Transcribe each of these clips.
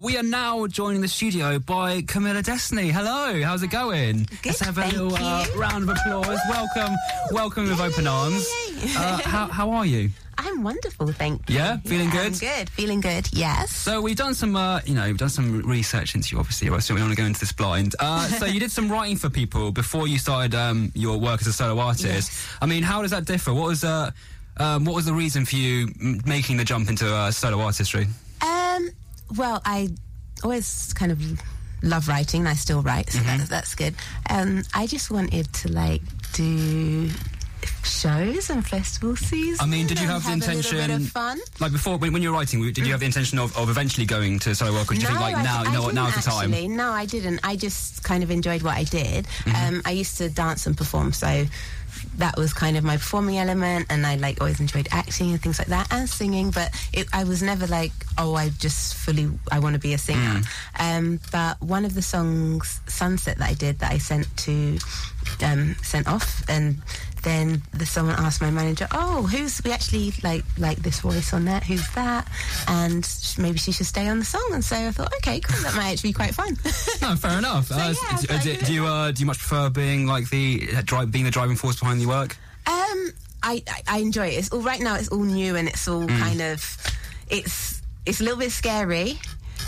We are now joined in the studio by Camilla Destiny. Hello, how's it going? Good, Let's have a little uh, round of applause. Welcome, welcome with open arms. yay. Uh, how, how are you? I'm wonderful, thank you. Yeah? Feeling good? I'm good, feeling good, yes. So we've done some, uh, you know, we've done some research into you, obviously. So we don't want to go into this blind. Uh, so you did some writing for people before you started um, your work as a solo artist. Yes. I mean, how does that differ? What was uh, um, what was the reason for you m- making the jump into uh, solo artistry? Well, I always kind of love writing. I still write, so Mm-hmm. that, that's good. Um, I just wanted to like do shows and festival season. I mean, did you have the bit intention? of fun? Like before, when, when you were writing, did you have the intention of, of eventually going to solo work, or did you think like I now, di- you know I what, now's the time? Actually, no, I didn't. I just kind of enjoyed what I did. Mm-hmm. Um, I used to dance and perform, so that was kind of my performing element, and I like always enjoyed acting and things like that, and singing. But it, I was never like, oh, I just fully I want to be a singer. Mm. Um, but one of the songs, Sunset, that I did, that I sent to um, sent off, and then the someone asked my manager, "Oh, who's we actually like like this voice on that? Who's that?" And sh- maybe she should stay on the song. And so I thought, okay, cool, that might actually be quite fun. No, fair enough. uh, yeah, s- so- do, do you uh, do you much prefer being like the uh, dri- being the driving force behind the work? um, I, I I enjoy it. It's all right now. It's all new and it's all Mm. kind of it's it's a little bit scary.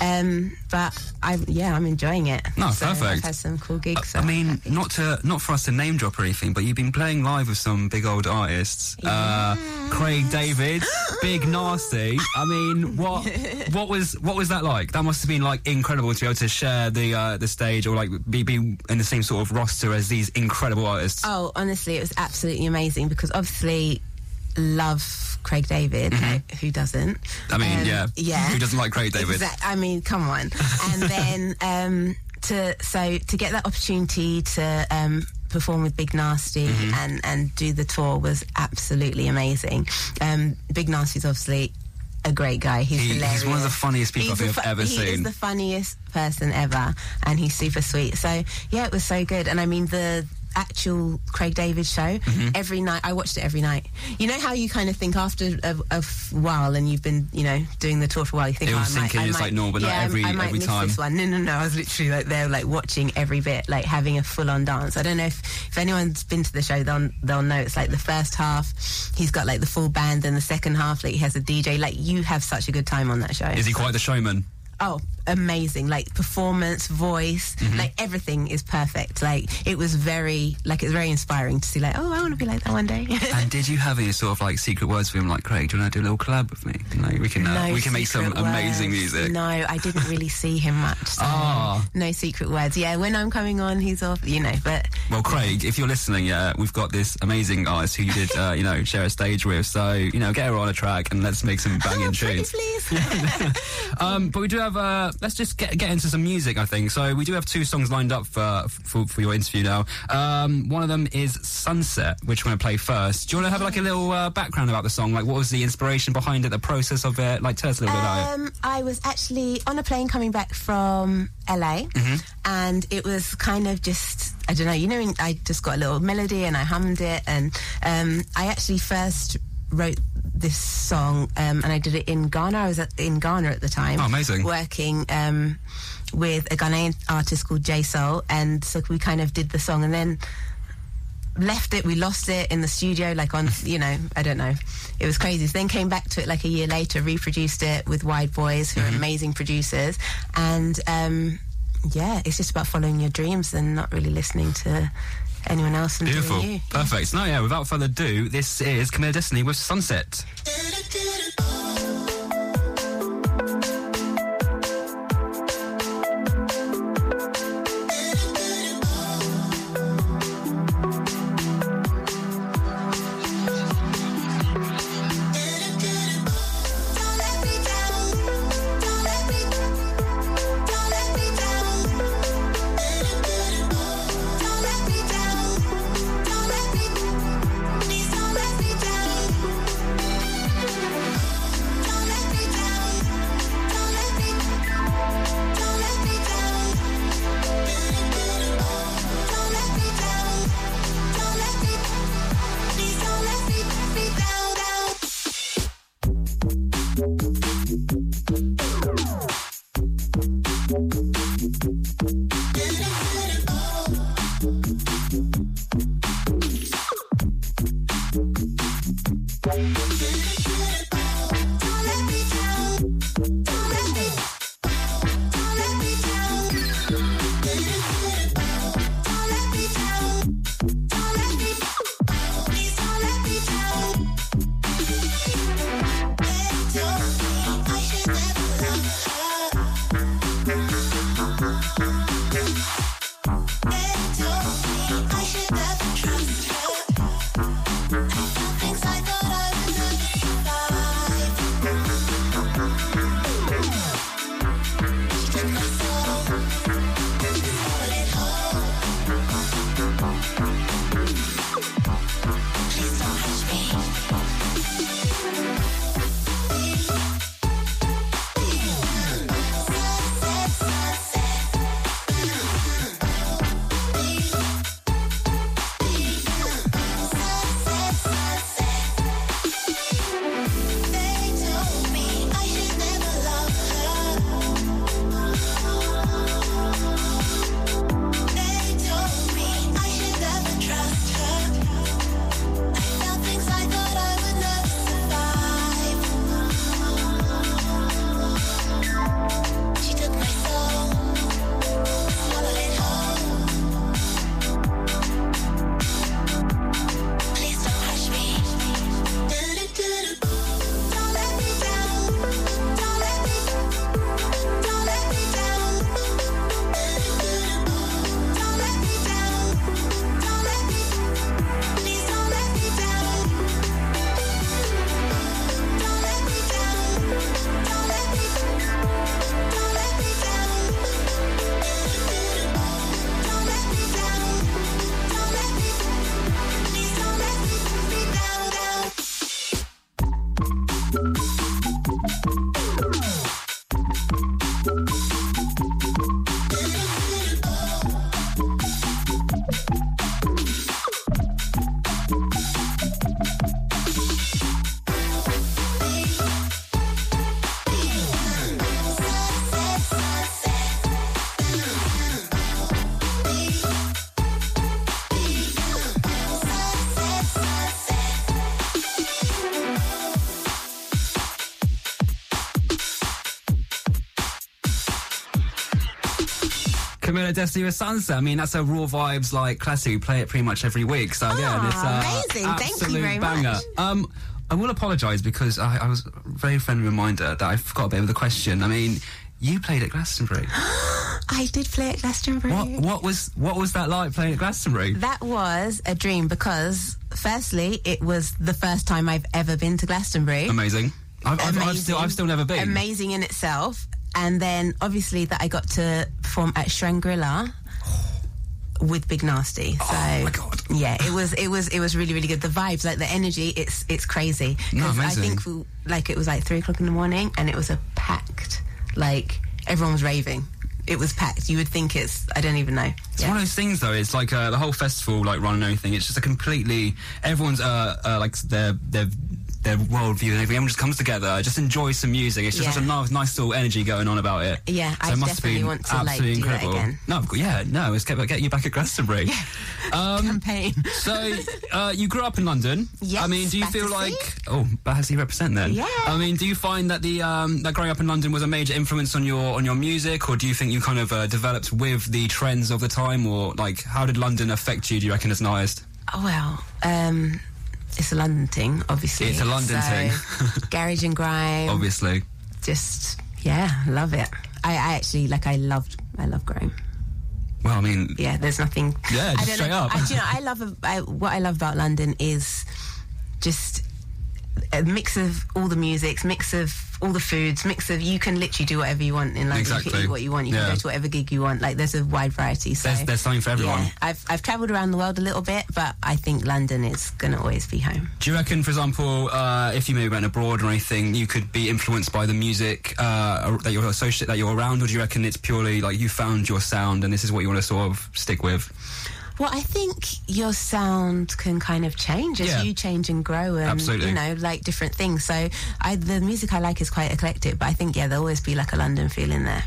Um, but I yeah, I'm enjoying it. No, so perfect. I've had some cool gigs. I I'm mean, not to not for us to name drop or anything, but you've been playing live with some big old artists. Uh, Craig David, Big Narstie. I mean, what what was what was that like? That must have been like incredible to be able to share the uh, the stage or like be, be in the same sort of roster as these incredible artists. Oh, honestly, it was absolutely amazing because obviously love Craig David. like, who doesn't? Mm-hmm. I mean, Um, yeah, yeah. Who doesn't like Craig David? I mean, come on. And then um, to so to get that opportunity to um, perform with Big Narstie Mm-hmm. and and do the tour was absolutely amazing. Um, Big Narstie's obviously. A great guy. He's He- he's one of the funniest people I He's think the I've ever he seen. is the funniest person ever, and he's super sweet. So yeah, it was so good. And I mean the actual Craig David show Mm-hmm. every night. I watched it every night. You know how you kind of think after a, a while, and you've been you know doing the tour for a while. You think oh, I might, I it's might- like normal, but yeah, I- every- I might every miss time. This one. No, no, no. I was literally like there, like watching every bit, like having a full on dance. I don't know if if anyone's been to the show, they'll they'll know it's like the first half, he's got like the full band, and the second half, like he has a DJ. Like you have such a good time on that show. Is he quite the showman? Oh, amazing! Like performance, voice, Mm-hmm. like everything is perfect. Like it was very, like it's very inspiring to see. Like, oh, I want to be like that one day. And did you have any sort of like secret words for him, like Craig? Do you want to do a little collab with me? Like we can uh, No we can make some secret amazing music. No, I didn't really see him much. So Ah. No secret words. Yeah, when I'm coming on, he's off. You know, but Well, Craig, if you're listening, yeah, we've got this amazing artist who you did, uh, you know, share a stage with. So, you know, get her on a track and let's make some banging oh, pretty tunes. please. Um, but we do have, uh, let's just get, get into some music, I think. So we do have two songs lined up for, for, for your interview now. Um, one of them is Sunset, which we're going to play first. Do you want to have like a little uh, background about the song? Like, what was the inspiration behind it, the process of it? Like, tell us a little bit about it. Um, I was actually on a plane coming back from LA, Mm-hmm. and it was kind of just I don't know. You know, I just got a little melody and I hummed it, and um, I actually first wrote this song um, and I did it in Ghana. I was at, in Ghana at the time. Oh, amazing. Working um, with a Ghanaian artist called J Soul, and so we kind of did the song, and then left it we lost it in the studio like on you know i don't know it was crazy so then came back to it like a year later reproduced it with Wideboys who are amazing producers and um yeah it's just about following your dreams and not really listening to anyone else Beautiful. Perfect. No, yeah, without further ado, this is Camilla Destiny with Sunset. baby. Camilla Destiny with Sunset. I mean, that's a Raw Vibes like classic. We play it pretty much every week. So yeah, Ah, it's uh, amazing. Thank you very banger. much. Um, I will apologise because I, I was a very friendly reminder that I forgot a bit of the question. I mean, you played at Glastonbury. I did play at Glastonbury. what what was what was that like playing at Glastonbury? That was a dream because, firstly, it was the first time I've ever been to Glastonbury. Amazing. I've, I've, I've still I've still never been. Amazing in itself. And then, obviously, that I got to perform at Shangri-La with Big Narstie. So, Oh, my God. yeah, it was, it was, it was really, really good. The vibes, like the energy, it's, it's crazy. No, 'Cause I think, we, like, it was like three o'clock in the morning, and it was a packed, like, everyone was raving. It was packed. You would think it's, I don't even know. It's Yeah. one of those things, though. It's like uh, the whole festival, like run and everything. It's just a completely everyone's uh, uh like their their their worldview and everything. Everyone just comes together, just enjoy some music. It's just Yeah. such a nice, nice little energy going on about it. Yeah, so I it must have definitely been want to, like, absolutely do that incredible. again. No, yeah, no, it's get, get you back at Glastonbury. Campaign. So uh, you grew up in London. Yes, I mean, do you feel like oh Battersea represent then? Yeah. I mean, do you find that the um, that growing up in London was a major influence on your on your music, or do you think you kind of uh, developed with the trends of the time, or like how did London affect you? Do you reckon as an artist? Oh, well, um, it's a London thing, obviously. It's a London So, thing. garage and grime. Obviously. Just yeah, love it. I, I actually like. I loved. I love grime. Well, I mean, Yeah, there's nothing. Yeah, I just don't straight know. up. I, you know, I love. I, what I love about London is just a mix of all the musics, mix of all the foods, mix of you can literally do whatever you want in London. You Exactly. can eat what you want. You Yeah. can go to whatever gig you want. Like there's a wide variety. So There's- there's something for everyone. Yeah, I've I've travelled around the world a little bit, but I think London is gonna always be home. do you reckon, for example, uh, if you maybe went abroad or anything, you could be influenced by the music uh, that you're associate that you're around, or do you reckon it's purely like you found your sound and this is what you want to sort of stick with? Well, I think your sound can kind of change as Yeah. you change and grow, and Absolutely. you know, like different things. So, I the music I like is quite eclectic, but I think yeah, there'll always be like a London feel in there.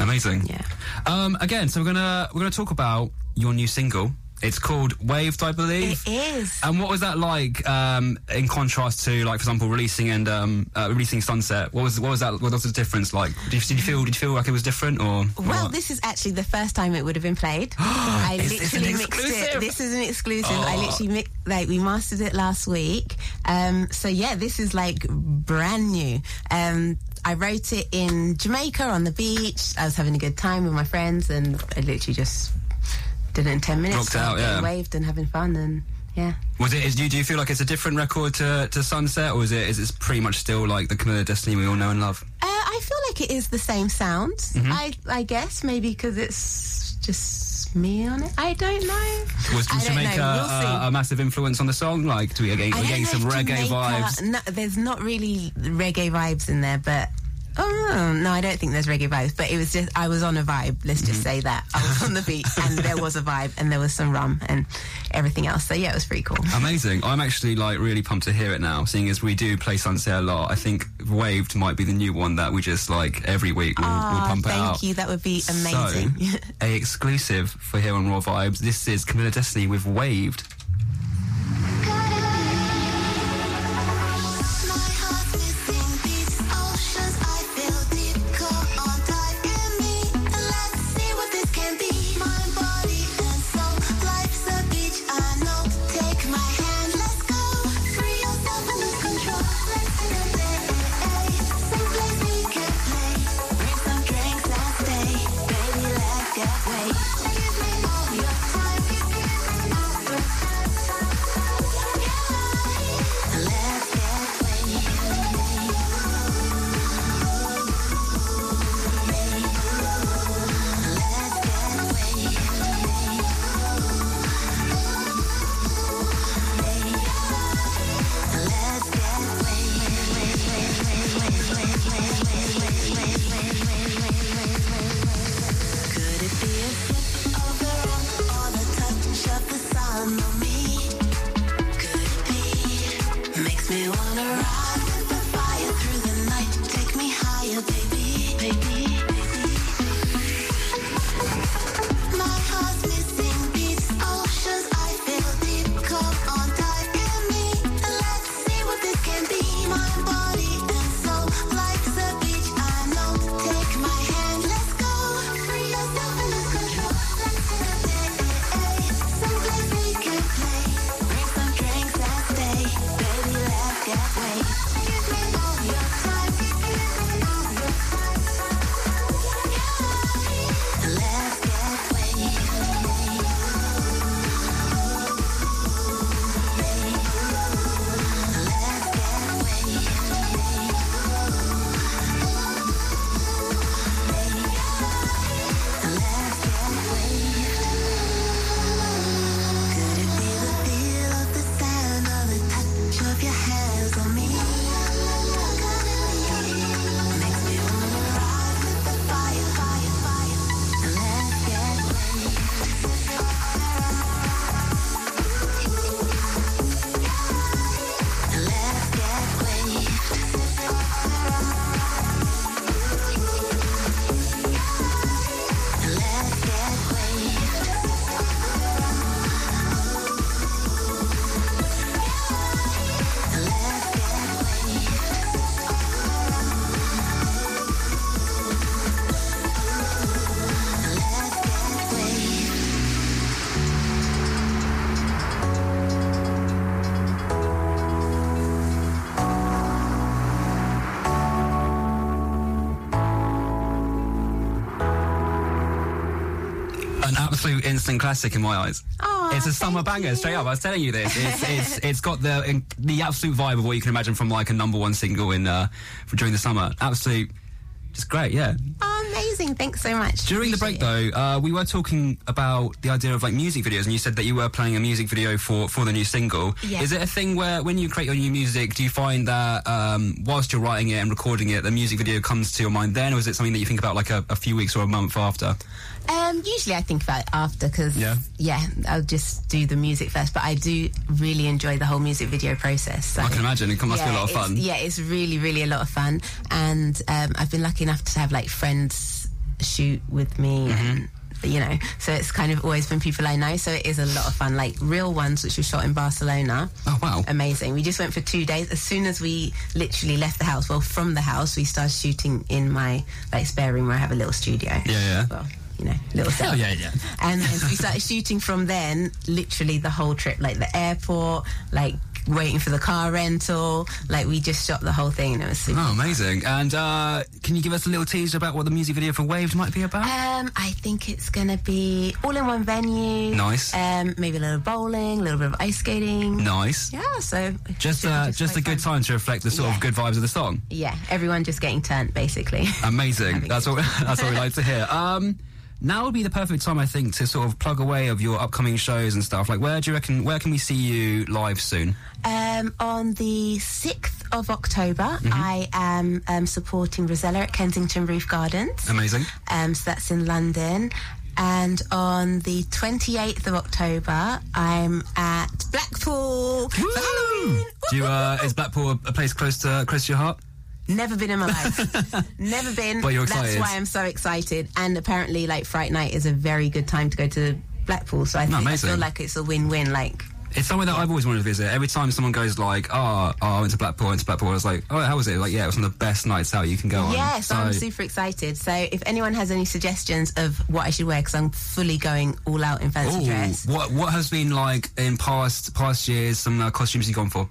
Amazing. Yeah. Um, again, so we're gonna we're gonna talk about your new single. It's called Waved, I believe. It is. And what was that like um, in contrast to, like, for example, releasing and um, uh, releasing Sunset? What was what was that? What was the difference like? Did you, did you feel did you feel like it was different or? Well, or- this is actually the first time it would have been played. I Is literally mixed exclusive? it. This is an exclusive. I Oh. literally mi- like we mastered it last week. Um, so yeah, this is like brand new. Um, I wrote it in Jamaica on the beach. I was having a good time with my friends, and I literally just did it in ten minutes. Rocked out, yeah. waved and having fun, and yeah. was it? Is, do, you, do you feel like it's a different record to, to Sunset, or is it is it pretty much still like the Camilla Destiny we all know and love? Uh, I feel like it is the same sound. Mm-hmm. I I guess maybe because it's just me on it. I don't know. Was, was don't know. We'll uh, a massive influence on the song? Like, do we get, I we don't getting some reggae Jamaica- vibes? No, there's not really reggae vibes in there, but. Oh no, I don't think there's reggae vibes, but it was just I was on a vibe. Let's just Mm-hmm. say that I was on the beach and there was a vibe and there was some rum and everything else. So yeah, it was pretty cool. Amazing. I'm actually like really pumped to hear it now, seeing as we do play Sunset a lot. I think Waved might be the new one that we just like every week we'll, we'll Ah, pump it thank out. you. That would be amazing. So, a exclusive for here on Raw Vibes. This is Camilla Destiny with Waved. Instant classic in my eyes. It's a summer banger, straight up. I was telling you this. It's it's it's got the in, the absolute vibe of what you can imagine from like a number one single in uh, for during the summer. Absolute, just great. Yeah. Oh, amazing. Thanks so much. During the break, Appreciate it. though, uh, we were talking about the idea of like music videos, and you said that you were playing a music video for for the new single. Yeah. Is it a thing where when you create your new music, do you find that um, whilst you're writing it and recording it, the music video comes to your mind then, or is it something that you think about like a, a few weeks or a month after? Um, usually I think about it after because Yeah. yeah, I'll just do the music first. But I do really enjoy the whole music video process. So. I can imagine it must be a lot of fun. Yeah, it's really, really a lot of fun. And um, I've been lucky enough to have like friends shoot with me. Mm-hmm. And, you know, so it's kind of always been people I know. So it is a lot of fun. Like real ones, which were shot in Barcelona. Oh, wow. Amazing. We just went for two days. As soon as we literally left the house, well, from the house, we started shooting in my like spare room where I have a little studio. Yeah, yeah. Well, you know, little set. Oh, yeah, yeah. And we started shooting from then, literally the whole trip, like the airport, like waiting for the car rental. Like we just shot the whole thing and it was super. Oh, amazing. And uh, can you give us a little teaser about what the music video for Waves might be about? Um, I think it's gonna be all in one venue. Nice. Um, maybe a little bowling, a little bit of ice skating. nice. Yeah, so Just, uh, just a quite good fun. time to reflect the sort Yeah. of good vibes of the song. Yeah, everyone just getting turned basically. Amazing. That's what that's what we like to hear. Um, now would be the perfect time, I think, to sort of plug away of your upcoming shows and stuff. Like, where do you reckon? Where can we see you live soon? Um, on the 6th of October, Mm-hmm. I am um, supporting Rosella at Kensington Roof Gardens. Amazing. Um, so that's in London. And on the 28th of October, I'm at Blackpool for Halloween. Do you? Uh, is Blackpool a, a place close to close to your heart? Never been in my life. Never been. But you're excited. That's why I'm so excited. And apparently, like Fright Night is a very good time to go to Blackpool. So I think I feel like it's a win-win. Like It's somewhere that I've always wanted to visit. Every time someone goes like, "Oh, oh I went to Blackpool, I went to Blackpool," I was like, "Oh, how was it?" Like, yeah, it was one of the best nights out you can go on. Yes, So- I'm super excited. So if anyone has any suggestions of what I should wear, because I'm fully going all out in fancy Ooh, dress. what what has been like in past past years? Some uh, costumes you've gone for?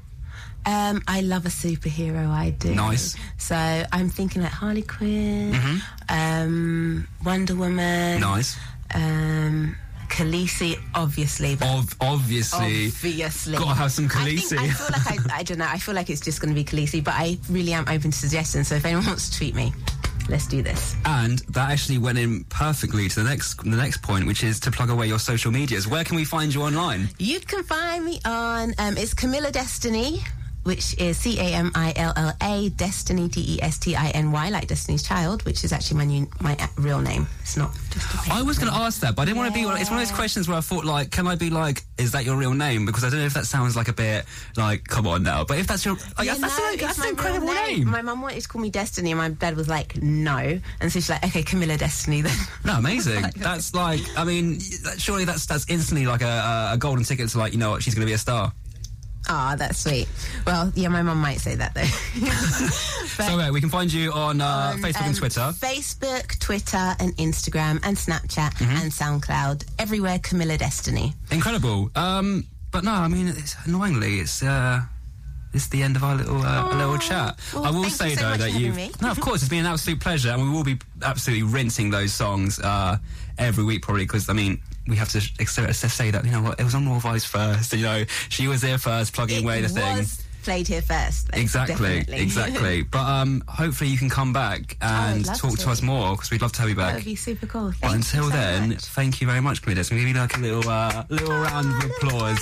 Um, I love a superhero. I do. Nice. So I'm thinking like Harley Quinn, um, Wonder Woman, Nice. um, Khaleesi, obviously. But Ov- obviously, Obviously, gotta have some I, think, Khaleesi. I feel like I, I don't know. I feel like it's just going to be Khaleesi, but I really am open to suggestions. So if anyone wants to tweet me, let's do this. And that actually went in perfectly to the next the next point, which is to plug away your social medias. Where can we find you online? You can find me on um, it's Camilla Destiny, which is C A M I L L A Destiny D E S T I N Y, like Destiny's Child, which is actually my new my real name. It's not just a fake I was going to ask that, but I didn't want to be. It's one of those questions where I thought, like, can I be like, is that your real name? Because I don't know if that sounds like a bit like, come on now. But if that's your, like, Yeah, that's, no, that's my an incredible name. My mum wanted to call me Destiny, and my dad was like, "No," and so she's like, "Okay, Camilla Destiny then." No, amazing. that's like, I mean, that- surely that's that's instantly like a, a golden ticket to like, you know what, she's going to be a star. Ah, that's sweet. Well, yeah, my mum might say that though. But- So uh, we can find you on, uh, Facebook um, and Twitter. Facebook, Twitter, and Instagram, and Snapchat, Mm-hmm. and SoundCloud. Everywhere, Camilla Destiny. Incredible. Um, but no, I mean, it's, annoyingly, it's uh, it's the end of our little uh, Oh, little chat. well, I will say so though that you no, of course, it's been an absolute pleasure, and we will be absolutely rinsing those songs uh, every week probably because I mean. We have to say that you know what it was on Raw Vibes first. You know she was there first, plugging away the it thing. played here first. though, Exactly, definitely. exactly. But um, hopefully you can come back and talk to. to. us more because we'd love to have you back. that would be super cool. But until so then, much. thank you very much, Camilla. So give you like a little uh, little round of applause.